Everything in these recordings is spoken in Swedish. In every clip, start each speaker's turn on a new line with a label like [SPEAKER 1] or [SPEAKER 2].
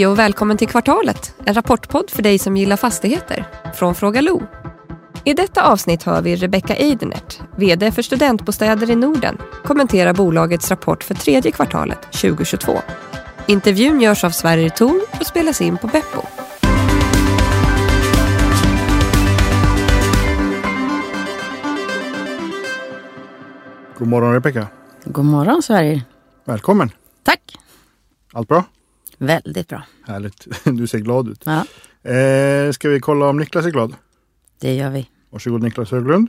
[SPEAKER 1] Hej och välkommen till Kvartalet, en rapportpodd för dig som gillar fastigheter. Från Fråga Lo. I detta avsnitt hör vi Rebecca Eidenert, VD för Studentbostäder i Norden, kommentera bolagets rapport för tredje kvartalet 2022. Intervjun görs av Sverrir Thor och spelas in på Beppo.
[SPEAKER 2] God morgon Rebecka.
[SPEAKER 3] God morgon Sverige.
[SPEAKER 2] Välkommen.
[SPEAKER 3] Tack.
[SPEAKER 2] Allt bra?
[SPEAKER 3] Väldigt bra.
[SPEAKER 2] Härligt. Du ser glad ut.
[SPEAKER 3] Ja,
[SPEAKER 2] Eh, ska vi kolla om Niklas är glad?
[SPEAKER 3] det gör vi.
[SPEAKER 2] Varsågod Niklas Höglund.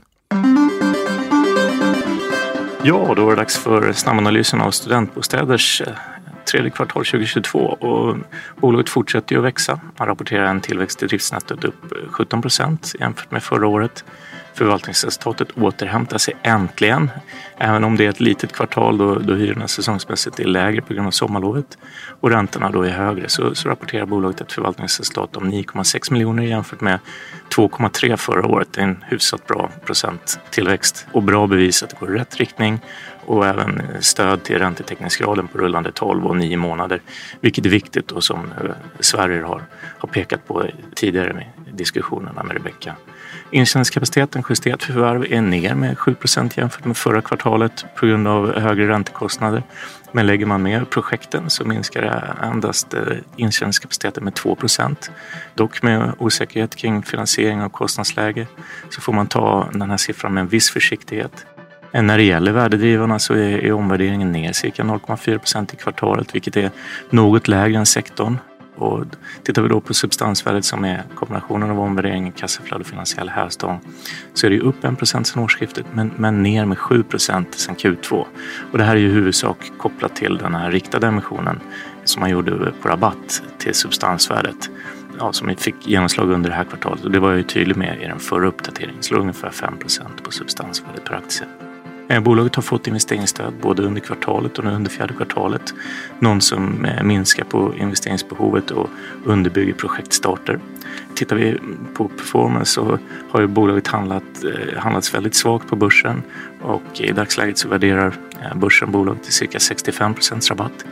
[SPEAKER 4] Ja, då är det dags för snabbanalysen av studentbostäders eh, tredje kvartal 2022 och bolaget fortsätter ju att växa. Man rapporterar en tillväxt i driftsnettot upp 17 procent jämfört med förra året. Förvaltningsresultatet återhämtar sig äntligen. Även om det är ett litet kvartal då, då hyrorna säsongsmässigt är lägre på grund av sommarlovet och räntorna då är högre så, så rapporterar bolaget ett förvaltningsresultat om 9,6 miljoner jämfört med 2,3 förra året. Det är en hyfsat bra procenttillväxt och bra bevis att det går i rätt riktning och även stöd till räntetäckningsgraden på rullande 12 och 9 månader. Vilket är viktigt och som eh, Sverige har, har pekat på tidigare i diskussionerna med Rebecka. Intjäningskapaciteten justerat för förvärv är ner med 7% jämfört med förra kvartalet på grund av högre räntekostnader. Men lägger man med projekten så minskar det endast eh, intjäningskapaciteten med 2% Dock med osäkerhet kring finansiering och kostnadsläge så får man ta den här siffran med en viss försiktighet. Eh, när det gäller värdedrivarna så är, omvärderingen ner cirka 0,4% i kvartalet vilket är något lägre än sektorn. Och tittar vi då på substansvärdet som är kombinationen av omvärdering, kassaflöde och finansiell hävstång så är det upp 1 procent sedan årsskiftet men, men ner med 7 procent sedan Q2. Och det här är ju i huvudsak kopplat till den här riktade emissionen som man gjorde på rabatt till substansvärdet ja, som fick genomslag under det här kvartalet och det var jag ju tydlig med i den förra uppdateringen. Så ungefär 5 procent på substansvärdet per aktie. Eh, bolaget har fått investeringsstöd både under kvartalet och nu under fjärde kvartalet. Någon som eh, minskar på investeringsbehovet och underbygger projektstarter. Tittar vi på performance så har ju bolaget handlat, eh, handlats väldigt svagt på börsen och i dagsläget så värderar börsen bolaget till cirka 65 procents rabatt.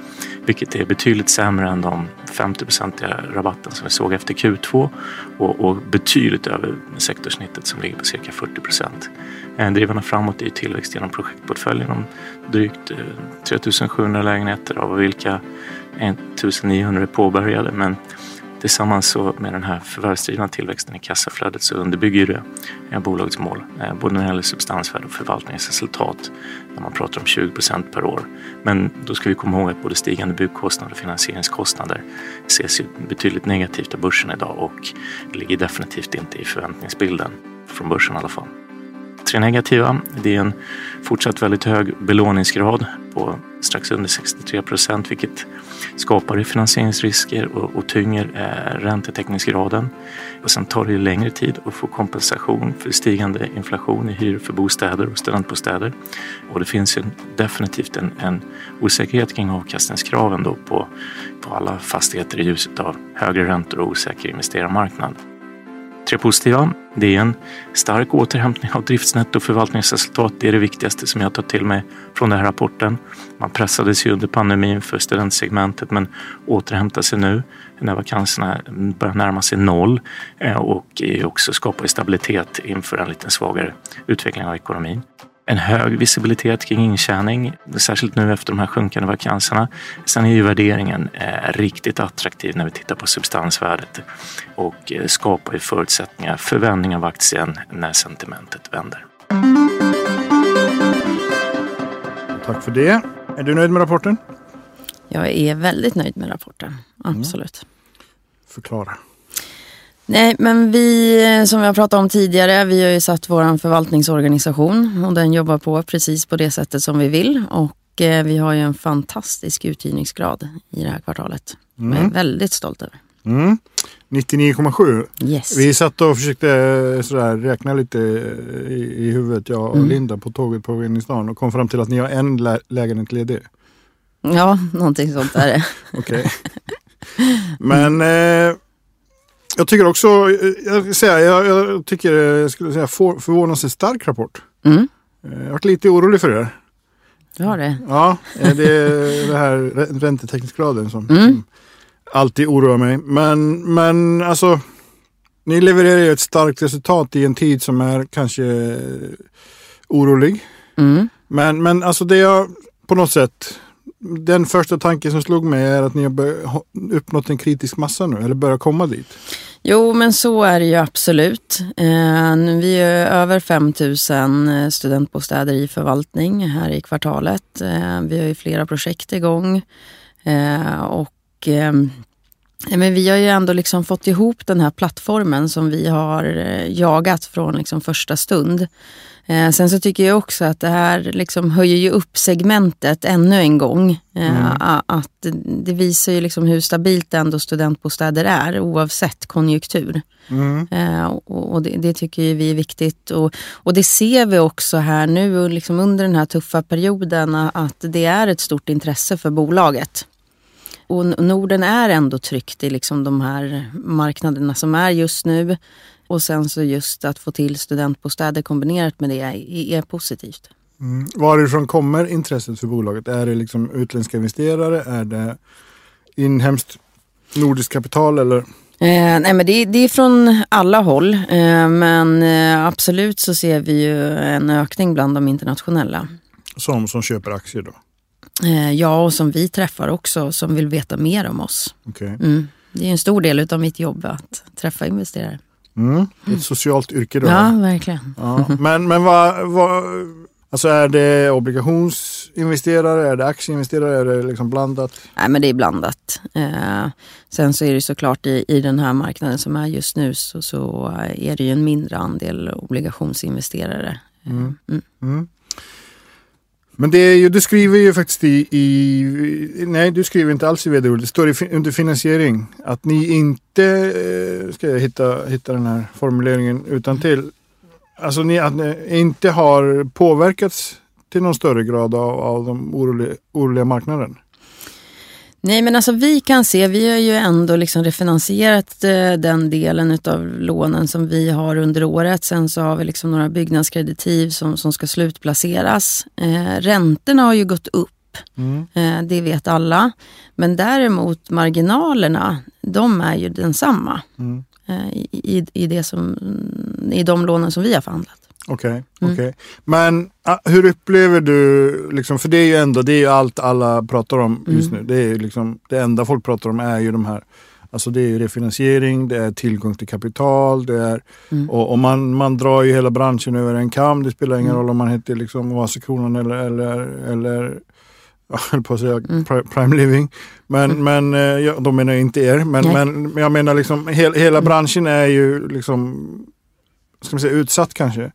[SPEAKER 4] Vilket är betydligt sämre än de 50 procentiga rabatten som vi såg efter Q2 och, och betydligt över sektorsnittet som ligger på cirka 40 procent. Drivarna framåt är tillväxt genom projektportföljen om drygt eh, 3700 lägenheter av vilka 1900 är påbörjade. Men tillsammans så med den här förvärvsdrivna tillväxten i kassaflödet så underbygger det bolagets mål eh, både när det gäller substansvärde och förvaltningsresultat när man pratar om 20 procent per år. Men då ska vi komma ihåg att både stigande byggkostnader och finansieringskostnader ses ju betydligt negativt av börsen idag och ligger definitivt inte i förväntningsbilden från börsen i alla fall. Tre negativa. Det är en fortsatt väldigt hög belåningsgrad på strax under 63 procent vilket skapar finansieringsrisker och, och tynger eh, räntetäckningsgraden. Och sen tar det ju längre tid att få kompensation för stigande inflation i hyror för bostäder och studentbostäder. Och det finns ju definitivt en, en osäkerhet kring avkastningskraven då på, på alla fastigheter i ljuset av högre räntor och osäker investerarmarknad. Tre positiva. Det är en stark återhämtning av driftsnetto och förvaltningsresultat. Det är det viktigaste som jag tar till mig från den här rapporten. Man pressades ju under pandemin för studentsegmentet men återhämtar sig nu när vakanserna börjar närma sig noll eh, och också skapar stabilitet inför en lite svagare utveckling av ekonomin en hög visibilitet kring intjäning, särskilt nu efter de här sjunkande vakanserna. Sen är ju värderingen eh, riktigt attraktiv när vi tittar på substansvärdet och eh, skapar ju förutsättningar för vändning av aktien när sentimentet vänder.
[SPEAKER 2] Tack för det. Är du nöjd med rapporten?
[SPEAKER 3] Jag är väldigt nöjd med rapporten. Absolut. Mm.
[SPEAKER 2] Förklara.
[SPEAKER 3] Nej, men vi som vi har pratat om tidigare, vi har ju satt vår förvaltningsorganisation och den jobbar på precis på det sättet som vi vill. Och eh, vi har ju en fantastisk uthyrningsgrad i det här kvartalet. Mm. Jag är väldigt stolt över.
[SPEAKER 2] Mm. 99,7.
[SPEAKER 3] Yes.
[SPEAKER 2] Vi satt och försökte eh, sådär, räkna lite i, i huvudet, jag och mm. Linda på tåget på Vinningsdagen och kom fram till att ni har en lä lägenhet ledig.
[SPEAKER 3] Ja, någonting sånt är det.
[SPEAKER 2] Okej. Men eh, jag tycker också, jag, säga, jag, jag tycker, jag skulle säga för, förvånansvärt stark rapport.
[SPEAKER 3] Mm.
[SPEAKER 2] Jag har varit lite orolig för det.
[SPEAKER 3] Du har det?
[SPEAKER 2] Ja, det är det här räntetäckningsgraden som,
[SPEAKER 3] mm.
[SPEAKER 2] alltid oroar mig. Men, men alltså, ni levererar ju ett starkt resultat i en tid som är kanske orolig.
[SPEAKER 3] Mm.
[SPEAKER 2] Men, men alltså det jag på något sätt, den första tanken som slog mig är att ni har uppnått en kritisk massa nu, eller börjar komma dit.
[SPEAKER 3] Jo, men så är det ju absolut. Eh, vi är över 5000 eh, studentbostäder i förvaltning här i kvartalet. Eh, vi har ju flera projekt igång. Och ehm, men vi har ju ändå liksom fått ihop den här plattformen som vi har eh, jagat från liksom första stund. Eh, sen så tycker jag också att det här liksom höjer ju upp segmentet ännu en gång. Eh, a- Att det visar ju liksom hur stabilt ändå studentbostäder är oavsett konjunktur. Eh, och och det, det tycker ju vi är viktigt. Och, och det ser vi också här nu liksom under den här tuffa perioden att det är ett stort intresse för bolaget. Och Norden är ändå tryggt i liksom de här marknaderna som är just nu. Och sen så just att få till studentbostäder kombinerat med det är, är positivt.
[SPEAKER 2] Mm. Varifrån kommer intresset för bolaget? Är det liksom utländska investerare? Är det inhemskt nordiskt kapital? Eller?
[SPEAKER 3] Eh, nej men det, det är från alla håll. Eh, men eh, absolut så ser vi ju en ökning bland de internationella.
[SPEAKER 2] Som, som köper aktier då?
[SPEAKER 3] Eh, ja, och som vi träffar också som vill veta mer om oss.
[SPEAKER 2] Okej.
[SPEAKER 3] Mm. Det är en stor del av mitt jobb att träffa investerare.
[SPEAKER 2] Mm. Är Ett socialt yrke då?
[SPEAKER 3] Ja, verkligen.
[SPEAKER 2] Ja, men men vad, vad, alltså är det obligationsinvesterare, är det aktieinvesterare, är det liksom blandat?
[SPEAKER 3] Nej, men det är blandat. Eh, sen så är det såklart i, i den här marknaden som är just nu så, så är det ju en mindre andel obligationsinvesterare.
[SPEAKER 2] Mm. Mm. Men det är ju, du skriver ju faktiskt i, i nej du skriver inte alls i vd det står i, under finansiering att ni inte, eh, ska jag hitta, hitta den här formuleringen utan till alltså ni, att ni inte har påverkats till någon större grad av, av de oroliga, oroliga marknaden.
[SPEAKER 3] Nej men alltså vi kan se, vi har ju ändå liksom refinansierat eh, den delen av lånen som vi har under året. Sen så har vi liksom några byggnadskreditiv som, som ska slutplaceras. Eh, räntorna har ju gått upp, eh, det vet alla. Men däremot marginalerna, de är ju densamma. Eh, i, i, i, det som, I de lånen som vi har förhandlat.
[SPEAKER 2] Okej, okej. Men ah, hur upplever du, liksom, för det är ju ändå, det är ju allt alla pratar om just nu. Det är ju liksom, det enda folk pratar om är ju de här, alltså det är ju refinansiering, det är tillgång till kapital, det är, och, och man, man drar ju hela branschen över en kam. Det spelar ingen roll om man heter liksom Vasakronan eller, eller, eller jag höll på att säga pri- Prime Living. Men, men eh, ja, de menar inte er. Men,
[SPEAKER 3] Nej.
[SPEAKER 2] men jag menar liksom hel, hela branschen är ju liksom, ska man säga utsatt kanske.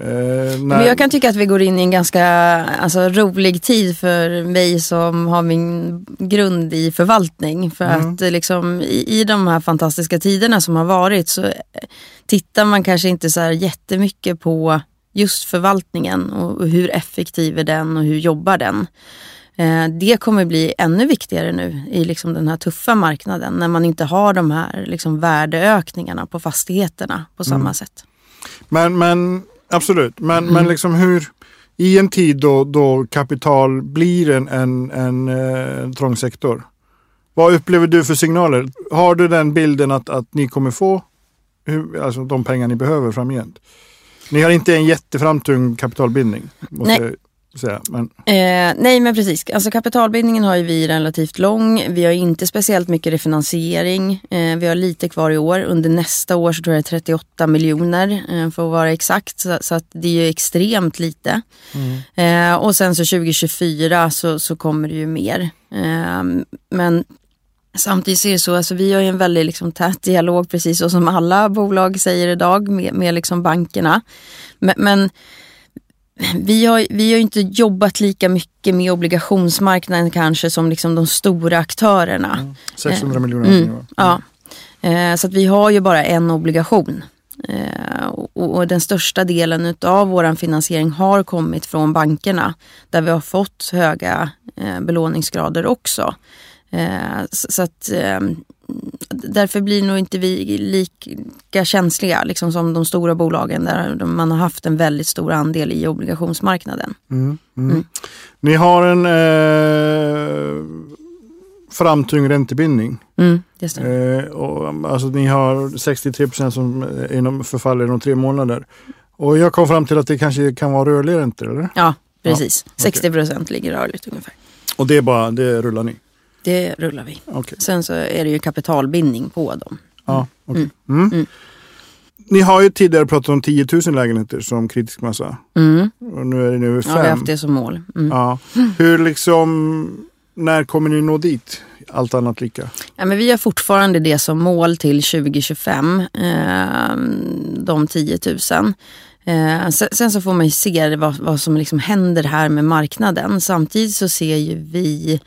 [SPEAKER 2] Eh,
[SPEAKER 3] Men jag kan tycka att vi går in i en ganska alltså, rolig tid för mig som har min grund i förvaltning. För att eh, liksom, i, i de här fantastiska tiderna som har varit så eh, tittar man kanske inte så här jättemycket på just förvaltningen och, och hur effektiv är den och hur jobbar den. Eh, det kommer bli ännu viktigare nu i liksom den här tuffa marknaden när man inte har de här liksom värdeökningarna på fastigheterna på samma sätt.
[SPEAKER 2] Men, men absolut, men, men liksom hur i en tid då, då kapital blir en, en, en eh, trång sektor. Vad upplever du för signaler? Har du den bilden att, att ni kommer få hur, alltså de pengar ni behöver framgent? Ni har inte en jätteframtung kapitalbildning.
[SPEAKER 3] Nej
[SPEAKER 2] säga. Men,
[SPEAKER 3] Eh, nej men precis, alltså kapitalbildningen har ju vi relativt lång. Vi har inte speciellt mycket refinansiering. Eh, vi har lite kvar i år. Under nästa år så tror jag det är 38 miljoner eh, för att vara exakt. Så, så att det är ju extremt lite. Eh, och sen så 2024 så, så kommer det ju mer. Eh, men Samtidigt så är det så, alltså vi har ju en väldigt liksom tät dialog precis så som alla bolag säger idag med, med liksom bankerna. Men, men vi har, vi har inte jobbat lika mycket med obligationsmarknaden kanske som liksom de stora aktörerna.
[SPEAKER 2] 600 miljoner.
[SPEAKER 3] Mm,
[SPEAKER 2] va?
[SPEAKER 3] ja. Eh, så att vi har ju bara en obligation. Eh, och, och den största delen av vår finansiering har kommit från bankerna där vi har fått höga eh, belåningsgrader också. Eh, så, att eh, därför blir nog inte vi lika känsliga liksom som de stora bolagen där man har haft en väldigt stor andel i obligationsmarknaden.
[SPEAKER 2] Mm, mm. Ni har en eh, framtung räntebindning.
[SPEAKER 3] Mm.
[SPEAKER 2] Eh, och, alltså ni har 63 procent som inom, förfaller inom tre månader. Och jag kom fram till att det kanske kan vara rörliga räntor, eller?
[SPEAKER 3] Ja, precis.
[SPEAKER 2] okej.
[SPEAKER 3] 60 procent ligger rörligt ungefär.
[SPEAKER 2] Och det är bara, det rullar ni?
[SPEAKER 3] Det rullar vi.
[SPEAKER 2] Okej.
[SPEAKER 3] Sen så är det ju kapitalbindning på dem.
[SPEAKER 2] Ja, okej. Mm. Ni har ju tidigare pratat om 10 000 lägenheter som kritisk massa.
[SPEAKER 3] Mm.
[SPEAKER 2] Och nu är det nu över
[SPEAKER 3] Ja, vi har
[SPEAKER 2] fem.
[SPEAKER 3] haft det som mål. Mm.
[SPEAKER 2] Ja. Hur liksom, när kommer ni nå dit? Allt annat lika.
[SPEAKER 3] Ja, men vi har fortfarande det som mål till 2025, eh, de 10 000. Eh, sen, sen så får man ju se vad, vad som liksom händer här med marknaden. Samtidigt så ser ju vi,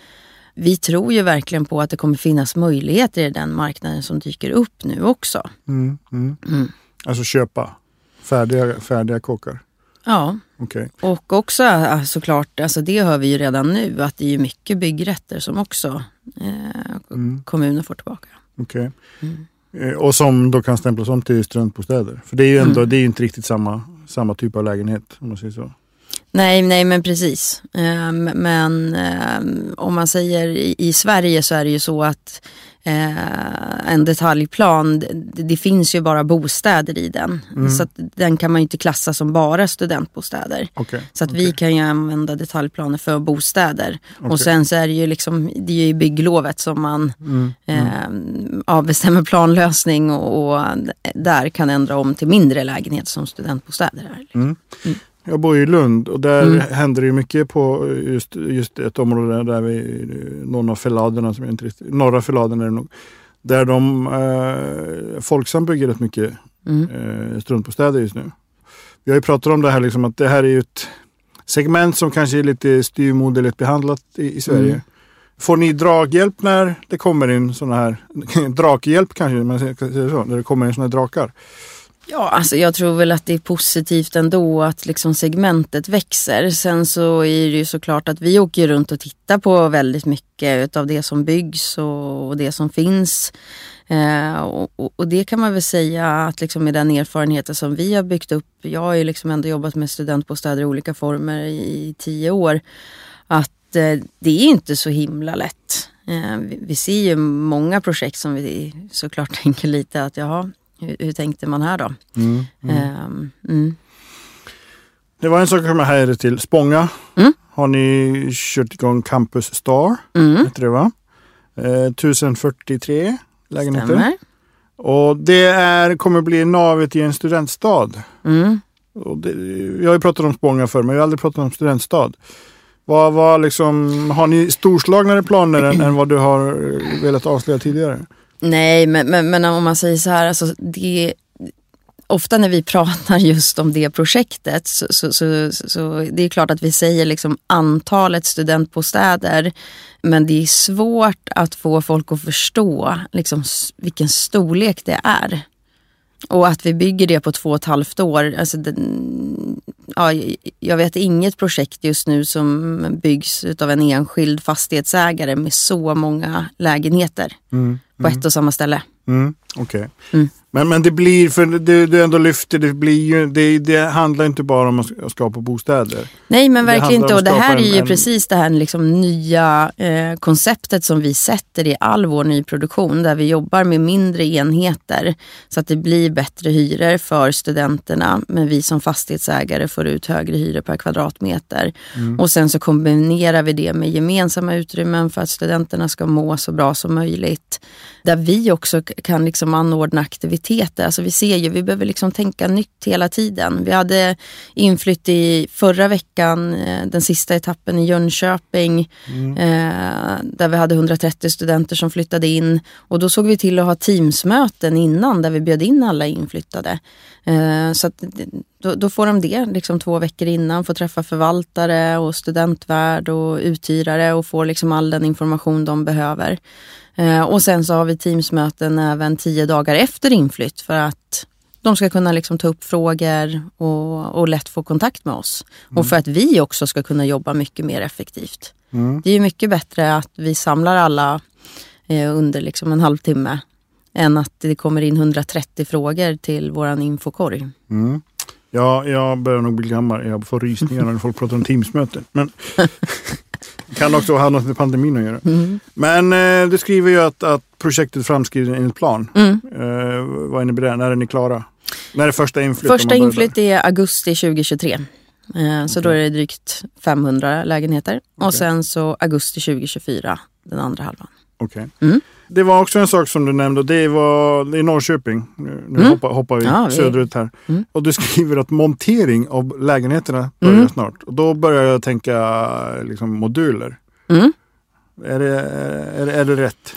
[SPEAKER 3] vi tror ju verkligen på att det kommer finnas möjligheter i den marknaden som dyker upp nu också.
[SPEAKER 2] Mm. Mm.
[SPEAKER 3] Mm.
[SPEAKER 2] Alltså köpa färdiga, färdiga kåkar.
[SPEAKER 3] Ja,
[SPEAKER 2] Okej.
[SPEAKER 3] och också eh, såklart, alltså det hör vi ju redan nu, att det är mycket byggrätter som också eh,
[SPEAKER 2] Mm.
[SPEAKER 3] kommuner får tillbaka.
[SPEAKER 2] okej.
[SPEAKER 3] Mm.
[SPEAKER 2] Eh, Och som då kan stämplas om till studentbostäder. För det är ju ändå,
[SPEAKER 3] Mm.
[SPEAKER 2] det är inte riktigt samma, samma typ av lägenhet om man säger så.
[SPEAKER 3] Nej, nej men precis. Ehm, men ehm, om man säger i, Sverige så är det ju så att eh, en detaljplan, det, finns ju bara bostäder i den.
[SPEAKER 2] Mm.
[SPEAKER 3] Så den kan man ju inte klassa som bara studentbostäder.
[SPEAKER 2] Okej.
[SPEAKER 3] Så att vi
[SPEAKER 2] okej.
[SPEAKER 3] kan ju använda detaljplaner för bostäder.
[SPEAKER 2] Okej.
[SPEAKER 3] Och sen så är det ju liksom, det är ju bygglovet som man
[SPEAKER 2] Mm. Mm.
[SPEAKER 3] eh, planlösning och, och där kan ändra om till mindre lägenheter som studentbostäder är.
[SPEAKER 2] Jag bor i Lund och där
[SPEAKER 3] Mm.
[SPEAKER 2] händer det mycket på just, just ett område där vi, någon av förladerna som inte riktigt, norra förladen är det nog. Där de, eh, Folksam bygger rätt mycket
[SPEAKER 3] Mm.
[SPEAKER 2] eh, studentbostäder just nu. Vi har ju pratat om det här liksom att det här är ju ett segment som kanske är lite styrmoderligt behandlat i, i Sverige.
[SPEAKER 3] Mm.
[SPEAKER 2] Får ni draghjälp när det kommer in sådana här, draghjälp kanske man säger så, när det kommer in sådana här drakar?
[SPEAKER 3] Ja, alltså jag tror väl att det är positivt ändå att liksom segmentet växer. Sen så är det ju såklart att vi åker runt och tittar på väldigt mycket av det som byggs och, det som finns. Eh, och, och, det kan man väl säga att liksom med den erfarenheten som vi har byggt upp. Jag har ju liksom ändå jobbat med studentbostäder i olika former i, i tio år. Att eh, det är inte så himla lätt. Eh, vi, vi ser ju många projekt som vi såklart tänker lite att jaha, hur, hur tänkte man här då?
[SPEAKER 2] Mm. Mm.
[SPEAKER 3] Ehm, mm.
[SPEAKER 2] Det var en sak som jag hejade till. Spånga.
[SPEAKER 3] Mm.
[SPEAKER 2] Har ni kört igång Campus Star?
[SPEAKER 3] Mm.
[SPEAKER 2] Heter det va? Eh, 1043 lägenheter.
[SPEAKER 3] Stämmer.
[SPEAKER 2] Och det är, kommer bli navet i en studentstad.
[SPEAKER 3] Mm.
[SPEAKER 2] Det, jag har ju pratat om Spånga förr men jag har aldrig pratat om studentstad. Vad, vad liksom, har ni storslagnare planer än, än vad du har velat avslöja tidigare?
[SPEAKER 3] Nej, men, men, men om man säger så här, alltså det, ofta när vi pratar just om det projektet så, så, så, så det är klart att vi säger liksom antalet studentbostäder men det är svårt att få folk att förstå liksom vilken storlek det är. Och att vi bygger det på två och ett halvt år. Alltså det, ja, jag vet inget projekt just nu som byggs av en enskild fastighetsägare med så många lägenheter
[SPEAKER 2] Mm
[SPEAKER 3] på ett och samma ställe.
[SPEAKER 2] Mm, Okej.
[SPEAKER 3] Mm.
[SPEAKER 2] Men, men det blir, för det du ändå lyfter, det blir ju, det, det handlar inte bara om att sk- att skapa bostäder.
[SPEAKER 3] Nej men verkligen inte. Och det här är ju
[SPEAKER 2] en-
[SPEAKER 3] precis det här liksom nya eh, konceptet som vi sätter i all vår nyproduktion. Där vi jobbar med mindre enheter. Så att det blir bättre hyror för studenterna. Men vi som fastighetsägare får ut högre hyror per kvadratmeter.
[SPEAKER 2] Mm.
[SPEAKER 3] Och sen så kombinerar vi det med gemensamma utrymmen för att studenterna ska må så bra som möjligt. Där vi också kan liksom anordna aktiviteter. Alltså vi ser ju, vi behöver liksom tänka nytt hela tiden. Vi hade inflytt i förra veckan, eh, den sista etappen i Jönköping. Eh, där vi hade 130 studenter som flyttade in. Och då såg vi till att ha teamsmöten innan där vi bjöd in alla inflyttade. Eh, så att, då, då får de det liksom två veckor innan, får träffa förvaltare och studentvärd och uthyrare och får liksom all den information de behöver. Eh, och sen så har vi teamsmöten även tio dagar efter inflytt för att de ska kunna liksom ta upp frågor och, och lätt få kontakt med oss. Och för att vi också ska kunna jobba mycket mer effektivt.
[SPEAKER 2] Mm.
[SPEAKER 3] Det är mycket bättre att vi samlar alla eh, under liksom en halvtimme än att det kommer in 130 frågor till våran infokorg.
[SPEAKER 2] Mm. Ja, jag börjar nog bli gammal. Jag får rysningar när folk pratar om Teamsmöten. Men Kan också ha något med pandemin att göra.
[SPEAKER 3] Mm.
[SPEAKER 2] Men eh, du skriver ju att, att projektet framskrider enligt plan.
[SPEAKER 3] Mm.
[SPEAKER 2] Eh, vad innebär det? När är ni klara? När är första inflytt?
[SPEAKER 3] Första inflytt är augusti 2023. Eh, Så då är det drygt 500 lägenheter. Och
[SPEAKER 2] Okej.
[SPEAKER 3] sen så augusti 2024, den andra halvan.
[SPEAKER 2] Okej.
[SPEAKER 3] Mm.
[SPEAKER 2] Det var också en sak som du nämnde det var är Norrköping. Nu, nu
[SPEAKER 3] Mm.
[SPEAKER 2] hoppar, hoppar vi
[SPEAKER 3] Ja,
[SPEAKER 2] söderut här.
[SPEAKER 3] Mm.
[SPEAKER 2] Och du skriver att montering av lägenheterna börjar
[SPEAKER 3] Mm.
[SPEAKER 2] snart. Och då börjar jag tänka liksom, moduler.
[SPEAKER 3] Mm.
[SPEAKER 2] Är det, är, är det rätt?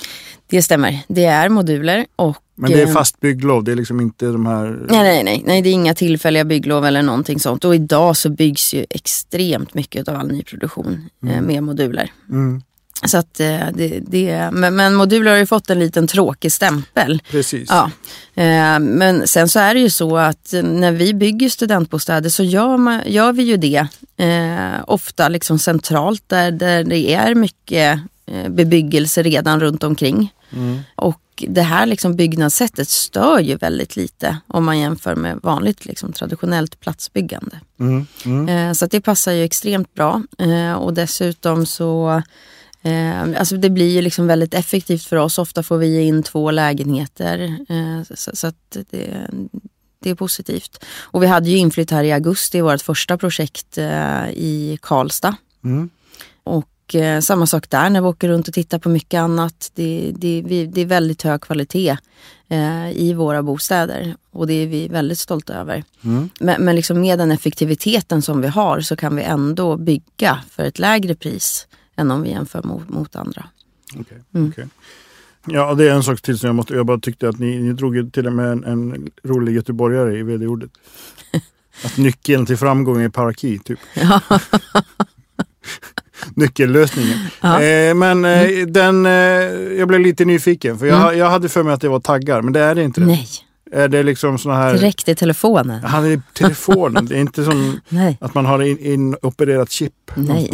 [SPEAKER 3] Det stämmer. Det är moduler och...
[SPEAKER 2] Men det är
[SPEAKER 3] eh,
[SPEAKER 2] fast bygglov, det är liksom inte de här...
[SPEAKER 3] Nej, nej, nej, nej, det är inga tillfälliga bygglov eller någonting sånt. Och idag så byggs ju extremt mycket av all nyproduktion eh, med moduler.
[SPEAKER 2] Mm,
[SPEAKER 3] Så att eh, det, det, men, men moduler har ju fått en liten tråkig stämpel.
[SPEAKER 2] precis.
[SPEAKER 3] Ja, eh, men sen så är det ju så att när vi bygger studentbostäder så gör, man, gör vi ju det eh, ofta liksom centralt där, där det är mycket bebyggelse redan runt omkring.
[SPEAKER 2] Mm.
[SPEAKER 3] Och det här liksom byggnadssättet stör ju väldigt lite om man jämför med vanligt liksom, traditionellt platsbyggande.
[SPEAKER 2] Mm, mm.
[SPEAKER 3] Eh, så det passar ju extremt bra. Eh, och dessutom så Eh, alltså det blir ju liksom väldigt effektivt för oss. Ofta får vi in två lägenheter. Eh, så så att det, det är positivt. Och vi hade ju inflytt här i augusti, vårt första projekt eh, i Karlstad.
[SPEAKER 2] Mm.
[SPEAKER 3] Och eh, samma sak där när vi åker runt och tittar på mycket annat. Det, det, vi, det är väldigt hög kvalitet eh, i våra bostäder och det är vi väldigt stolta över.
[SPEAKER 2] Mm.
[SPEAKER 3] Men, men liksom med den effektiviteten som vi har så kan vi ändå bygga för ett lägre pris än om vi jämför mot, mot andra.
[SPEAKER 2] Okej,
[SPEAKER 3] Mm.
[SPEAKER 2] okej. Ja, det är en sak till som jag måste... Jag bara tyckte att ni, ni drog till och med en, en rolig göteborgare i vd-ordet. Att nyckeln till framgång är paraki, typ. Nyckellösningen.
[SPEAKER 3] Ja.
[SPEAKER 2] Eh, men eh, den, eh, jag blev lite nyfiken för jag, jag hade för mig att det var taggar, men det är det inte. Det.
[SPEAKER 3] Nej,
[SPEAKER 2] Är det liksom såna här...
[SPEAKER 3] direkt i telefonen.
[SPEAKER 2] Jag hade telefonen, det är inte som att man har in, inopererat chip.
[SPEAKER 3] nej,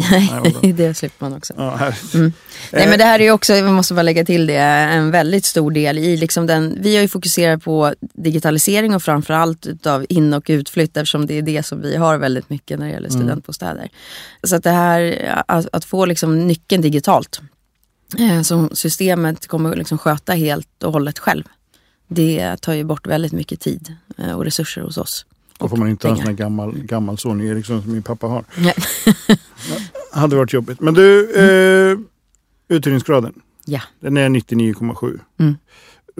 [SPEAKER 3] det slipper man också.
[SPEAKER 2] Ja.
[SPEAKER 3] Mm. Nej
[SPEAKER 2] Eh,
[SPEAKER 3] men det här är också, vi måste bara lägga till det, en väldigt stor del i liksom den, vi har ju fokuserat på digitalisering och framförallt utav in och utflytt eftersom det är det som vi har väldigt mycket när det gäller studentbostäder. Så att det här, att, att få liksom nyckeln digitalt eh, som systemet kommer liksom sköta helt och hållet själv. Det tar ju bort väldigt mycket tid eh, och resurser hos oss.
[SPEAKER 2] Då får man inte ha en sån här gammal, gammal Sony Ericsson som min pappa har.
[SPEAKER 3] Nej.
[SPEAKER 2] hade varit jobbigt. Men du, eh, uthyrningsgraden.
[SPEAKER 3] Ja.
[SPEAKER 2] Den är 99,7.
[SPEAKER 3] Mm.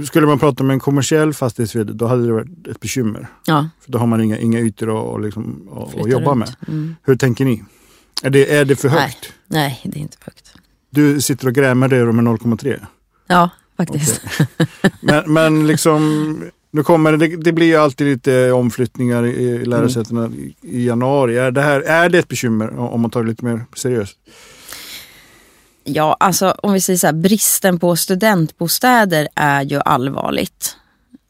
[SPEAKER 2] Skulle man prata med en kommersiell fastighetsvd då hade det varit ett bekymmer.
[SPEAKER 3] Ja,
[SPEAKER 2] För då har man inga, inga ytor att, liksom, att, att jobba
[SPEAKER 3] runt.
[SPEAKER 2] med.
[SPEAKER 3] Mm.
[SPEAKER 2] Hur tänker ni? Är det, är det för
[SPEAKER 3] Nej.
[SPEAKER 2] högt?
[SPEAKER 3] Nej, det är inte för högt.
[SPEAKER 2] Du sitter och grämer dig med 0,3.
[SPEAKER 3] Ja, faktiskt.
[SPEAKER 2] Men, men liksom, nu kommer det, det blir ju alltid lite omflyttningar i, lärosätena i, i januari. Är det, här, är det ett bekymmer om man tar det lite mer seriöst?
[SPEAKER 3] Ja, alltså om vi säger så här, bristen på studentbostäder är ju allvarligt.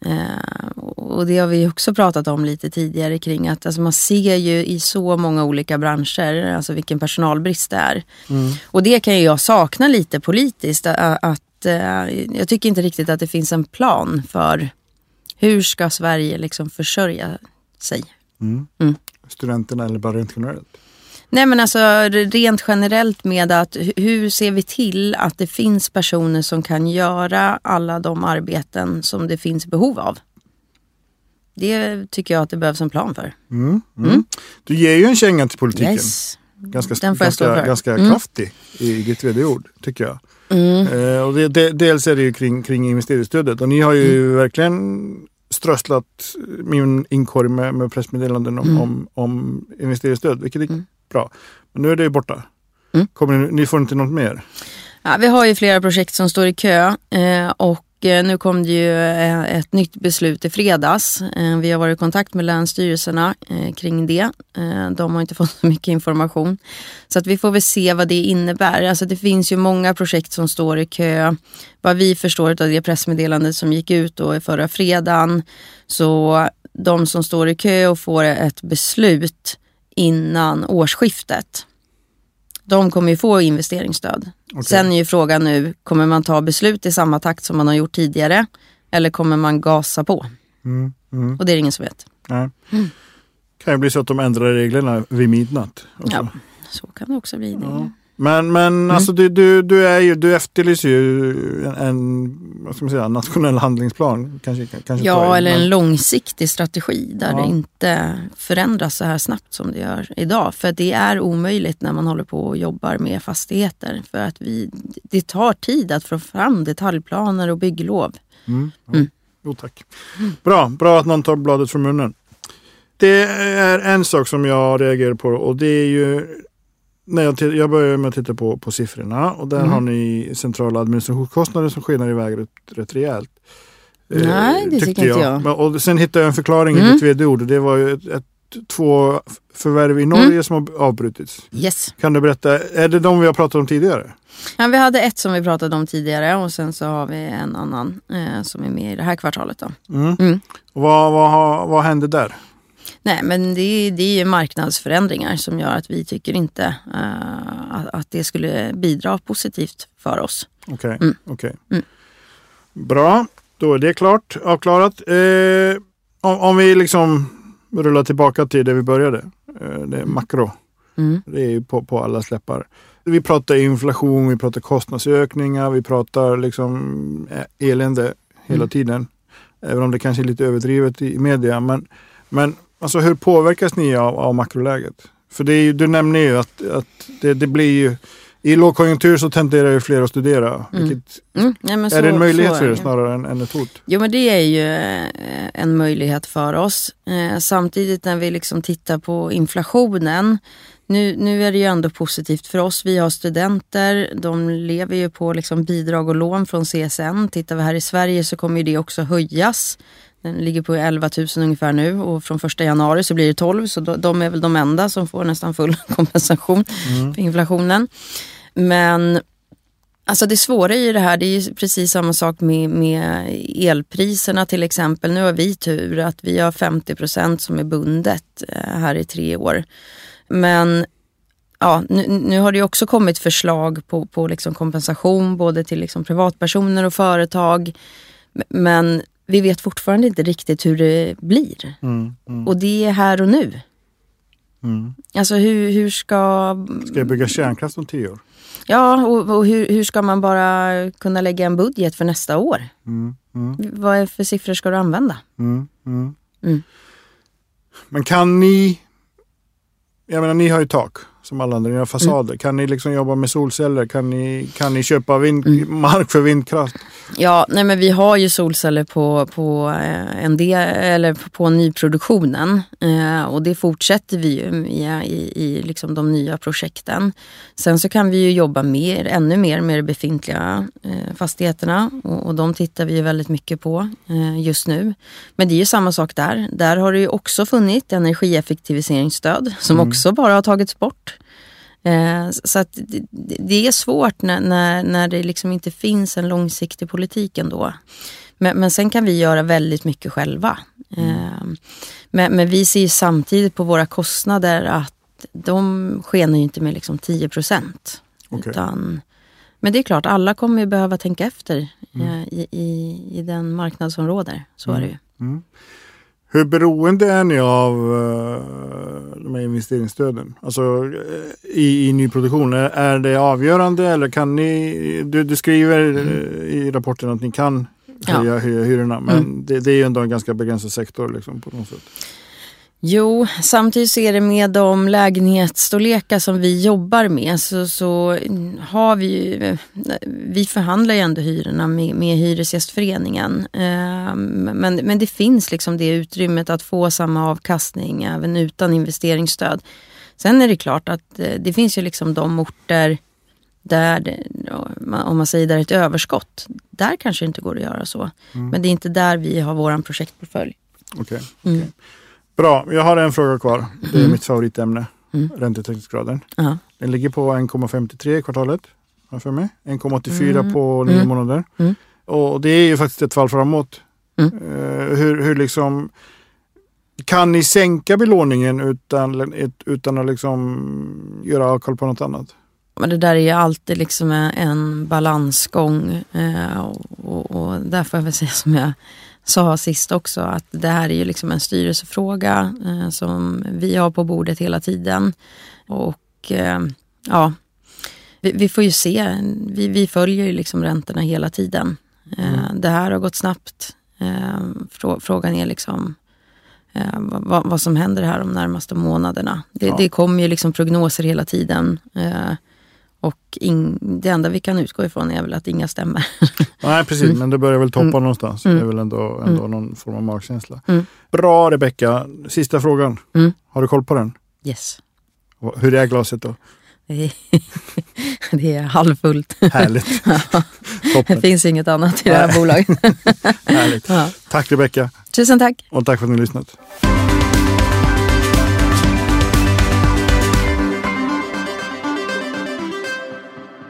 [SPEAKER 3] Eh, och det har vi också pratat om lite tidigare kring att alltså man ser ju i så många olika branscher alltså vilken personalbrist det är. Och det kan ju jag sakna lite politiskt. Att, att, eh, jag tycker inte riktigt att det finns en plan för hur ska Sverige liksom försörja sig.
[SPEAKER 2] Mm.
[SPEAKER 3] Mm.
[SPEAKER 2] Studenterna eller bara rent generellt?
[SPEAKER 3] Nej men alltså rent generellt med att hu- hur ser vi till att det finns personer som kan göra alla de arbeten som det finns behov av. Det tycker jag att det behövs en plan för.
[SPEAKER 2] Mm. Mm. Du ger ju en känga till politiken.
[SPEAKER 3] Yes.
[SPEAKER 2] Ganska, ganska, ganska
[SPEAKER 3] Mm.
[SPEAKER 2] kraftig i ditt vd-ord, tycker jag.
[SPEAKER 3] Mm.
[SPEAKER 2] Eh, och det, det, dels är det ju kring, kring investeringsstödet och ni har ju
[SPEAKER 3] Mm.
[SPEAKER 2] verkligen strösslat min inkorg med, med pressmeddelanden om,
[SPEAKER 3] Mm.
[SPEAKER 2] om, om investeringsstöd, vilket är
[SPEAKER 3] Mm.
[SPEAKER 2] bra. Men nu är det ju borta.
[SPEAKER 3] Mm.
[SPEAKER 2] Kommer ni, ni får inte något mer?
[SPEAKER 3] Ja, vi har ju flera projekt som står i kö eh, och Eh, nu kom det ju eh, ett nytt beslut i fredags. Eh, vi har varit i kontakt med länsstyrelserna kring det. De har inte fått så mycket information. Så att vi får väl se vad det innebär. Alltså det finns ju många projekt som står i kö. Vad vi förstår av det pressmeddelandet som gick ut då i förra fredagen. Så de som står i kö och får ett beslut innan årsskiftet. De kommer ju få investeringsstöd.
[SPEAKER 2] Okej.
[SPEAKER 3] Sen är ju frågan nu, kommer man ta beslut i samma takt som man har gjort tidigare? Eller kommer man gasa på?
[SPEAKER 2] Mm. Mm.
[SPEAKER 3] Och det är det ingen som vet.
[SPEAKER 2] Nej. kan ju bli så att de ändrar reglerna vid midnatt. också.
[SPEAKER 3] Ja, så kan det också bli. Det.
[SPEAKER 2] Ja. Men, men
[SPEAKER 3] Mm.
[SPEAKER 2] alltså du, du, du, är ju, du efterlyser ju en, en vad ska man säga, nationell handlingsplan. Kanske, kanske
[SPEAKER 3] Ja,
[SPEAKER 2] i,
[SPEAKER 3] eller
[SPEAKER 2] men-
[SPEAKER 3] en långsiktig strategi där
[SPEAKER 2] Ja.
[SPEAKER 3] det inte förändras så här snabbt som det gör idag. För det är omöjligt när man håller på och jobbar med fastigheter. För att vi, det tar tid att få fram detaljplaner och bygglov.
[SPEAKER 2] Mm. Ja.
[SPEAKER 3] Mm.
[SPEAKER 2] Jo, tack. Bra, bra att någon tar bladet från munnen. Det är en sak som jag reagerar på och det är ju när jag, jag börjar med att titta på, på siffrorna och där
[SPEAKER 3] Mm.
[SPEAKER 2] har ni centrala administrationskostnader som skenar iväg rätt, rätt rejält. Eh,
[SPEAKER 3] Nej, det tycker inte jag.
[SPEAKER 2] Men- Och sen hittade jag en förklaring i
[SPEAKER 3] Mm.
[SPEAKER 2] ditt vd-ord. Det var ju ett, ett, två förvärv i Norge
[SPEAKER 3] Mm.
[SPEAKER 2] som har avbrutits.
[SPEAKER 3] Yes.
[SPEAKER 2] Kan du berätta, är det de vi har pratat om tidigare?
[SPEAKER 3] Ja, vi hade ett som vi pratade om tidigare och sen så har vi en annan eh, som är med i det här kvartalet. Då.
[SPEAKER 2] Mm.
[SPEAKER 3] Mm.
[SPEAKER 2] Vad, vad, vad hände där?
[SPEAKER 3] Nej, men det, är- det är ju marknadsförändringar som gör att vi tycker inte eh, att, att det skulle bidra positivt för oss.
[SPEAKER 2] Okej.
[SPEAKER 3] Mm.
[SPEAKER 2] okej.
[SPEAKER 3] Mm.
[SPEAKER 2] Bra, då är det klart, avklarat. Eh, om, om vi liksom rullar tillbaka till där vi började. Eh, det är makro.
[SPEAKER 3] Mm.
[SPEAKER 2] Det är ju på, på alla släppar. Vi pratar inflation, vi pratar kostnadsökningar, vi pratar liksom eh, elände hela
[SPEAKER 3] Mm.
[SPEAKER 2] tiden. Även om det kanske är lite överdrivet i media. Men, men alltså hur påverkas ni av, av makroläget? För det är du nämner ju att, att det, det blir ju i lågkonjunktur så tenderar ju fler att studera.
[SPEAKER 3] Mm.
[SPEAKER 2] Vilket,
[SPEAKER 3] Mm. Men så-
[SPEAKER 2] är det en möjlighet för er snarare än, än ett hot?
[SPEAKER 3] Jo men det är ju eh, en möjlighet för oss. Eh, Samtidigt när vi liksom tittar på inflationen. Nu, nu är det ju ändå positivt för oss. Vi har studenter, de lever ju på liksom bidrag och lån från CSN. Tittar vi här i Sverige så kommer det också höjas. Den ligger på 11 000 ungefär nu och från första januari så blir det 12 så de- är väl de enda som får nästan full kompensation för inflationen. Men Alltså det svåra i det här, det är precis samma sak med, med elpriserna till exempel. Nu har vi tur att vi har 50% som är bundet eh, här i tre år. Men ja, nu, nu har det ju också kommit förslag på, på liksom kompensation både till liksom privatpersoner och företag. Men vi vet fortfarande inte riktigt hur det blir.
[SPEAKER 2] Mm, mm,
[SPEAKER 3] Och det är här och nu.
[SPEAKER 2] mm.
[SPEAKER 3] Alltså hur, hur ska...
[SPEAKER 2] Ska jag bygga kärnkraft om tio år?
[SPEAKER 3] Ja, och, och hur, hur ska man bara kunna lägga en budget för nästa år?
[SPEAKER 2] Mm, mm,
[SPEAKER 3] Vad är för siffror ska du använda?
[SPEAKER 2] Mm. Men kan ni, jag menar ni har ju tak som alla andra, ni har fasader. Kan ni liksom jobba med solceller? Kan ni, kan ni köpa vind,
[SPEAKER 3] Mm.
[SPEAKER 2] mark för vindkraft?
[SPEAKER 3] Ja, nej men vi har ju solceller på, på, eh, en del, eller på nyproduktionen eh, och det fortsätter vi ju med i, i liksom de nya projekten. Sen så kan vi ju jobba mer, ännu mer med de befintliga eh, fastigheterna och, och de tittar vi ju väldigt mycket på eh, just nu. Men det är ju samma sak där. Där har det ju också funnits energieffektiviseringsstöd som också bara har tagits bort. Eh, Så att det- det är svårt när, när, när det liksom inte finns en långsiktig politik ändå. Men, men sen kan vi göra väldigt mycket själva. Eh, Men, men vi ser samtidigt på våra kostnader att de skenar ju inte med liksom 10 procent. Utan, men det är klart, alla kommer ju behöva tänka efter eh, i, i, i den marknad som råder. Så är det ju.
[SPEAKER 2] Mm. Hur beroende är ni av uh, de här investeringsstöden? Alltså eh, i, i nyproduktion. Är, det avgörande eller kan ni, du, du skriver eh, i rapporten att ni kan
[SPEAKER 3] Ja.
[SPEAKER 2] höja, höja hyrorna men
[SPEAKER 3] Mm.
[SPEAKER 2] det, det är ju ändå en ganska begränsad sektor liksom, på något sätt.
[SPEAKER 3] Jo, samtidigt så är det med de lägenhetsstorlekar som vi jobbar med så, så har vi ju, vi förhandlar ju ändå hyrorna med, med Hyresgästföreningen. Eh, Men, men det finns liksom det utrymmet att få samma avkastning även utan investeringsstöd. Sen är det klart att eh, det finns ju liksom de orter där, om man säger där ett överskott, där kanske det inte går att göra så. Men det är inte där vi har våran projektportfölj.
[SPEAKER 2] Okej.
[SPEAKER 3] Mm.
[SPEAKER 2] Bra, jag har en fråga kvar. Det är
[SPEAKER 3] Mm.
[SPEAKER 2] mitt favoritämne.
[SPEAKER 3] Mm.
[SPEAKER 2] Räntetäckningsgraden.
[SPEAKER 3] Ja.
[SPEAKER 2] Den ligger på 1,53 i kvartalet. Har jag för mig. 1,84 på nio
[SPEAKER 3] Mm.
[SPEAKER 2] månader.
[SPEAKER 3] Mm.
[SPEAKER 2] Och det är ju faktiskt ett fall framåt.
[SPEAKER 3] Mm.
[SPEAKER 2] Eh, hur, hur liksom kan ni sänka belåningen utan, utan att liksom göra avkall på något annat?
[SPEAKER 3] Men det där är ju alltid liksom en- balansgång. Eh, och, och där får jag väl säga som jag sa sist också att det här är ju liksom en styrelsefråga eh, som vi har på bordet hela tiden. Och eh, ja, vi, vi får ju se. Vi, vi följer ju liksom räntorna hela tiden. Eh, Det här har gått snabbt. Eh, frå, frågan är liksom eh, vad, vad som händer här de närmaste månaderna. Det,
[SPEAKER 2] Ja.
[SPEAKER 3] det kommer ju liksom prognoser hela tiden. Och in, det enda vi kan utgå ifrån är väl att inga stämmer.
[SPEAKER 2] Nej precis, men det börjar väl toppa någonstans.
[SPEAKER 3] Mm.
[SPEAKER 2] Det är väl ändå, ändå någon form av magkänsla.
[SPEAKER 3] Mm.
[SPEAKER 2] Bra Rebecka, sista frågan.
[SPEAKER 3] Mm.
[SPEAKER 2] Har du koll på den?
[SPEAKER 3] Yes.
[SPEAKER 2] Hur är glaset då?
[SPEAKER 3] Det är, det halvfullt.
[SPEAKER 2] Härligt.
[SPEAKER 3] Det
[SPEAKER 2] Toppen.
[SPEAKER 3] finns inget annat i det här bolaget.
[SPEAKER 2] Härligt.
[SPEAKER 3] Ja.
[SPEAKER 2] Tack Rebecka
[SPEAKER 3] Tusen tack.
[SPEAKER 2] och tack för att ni har lyssnat.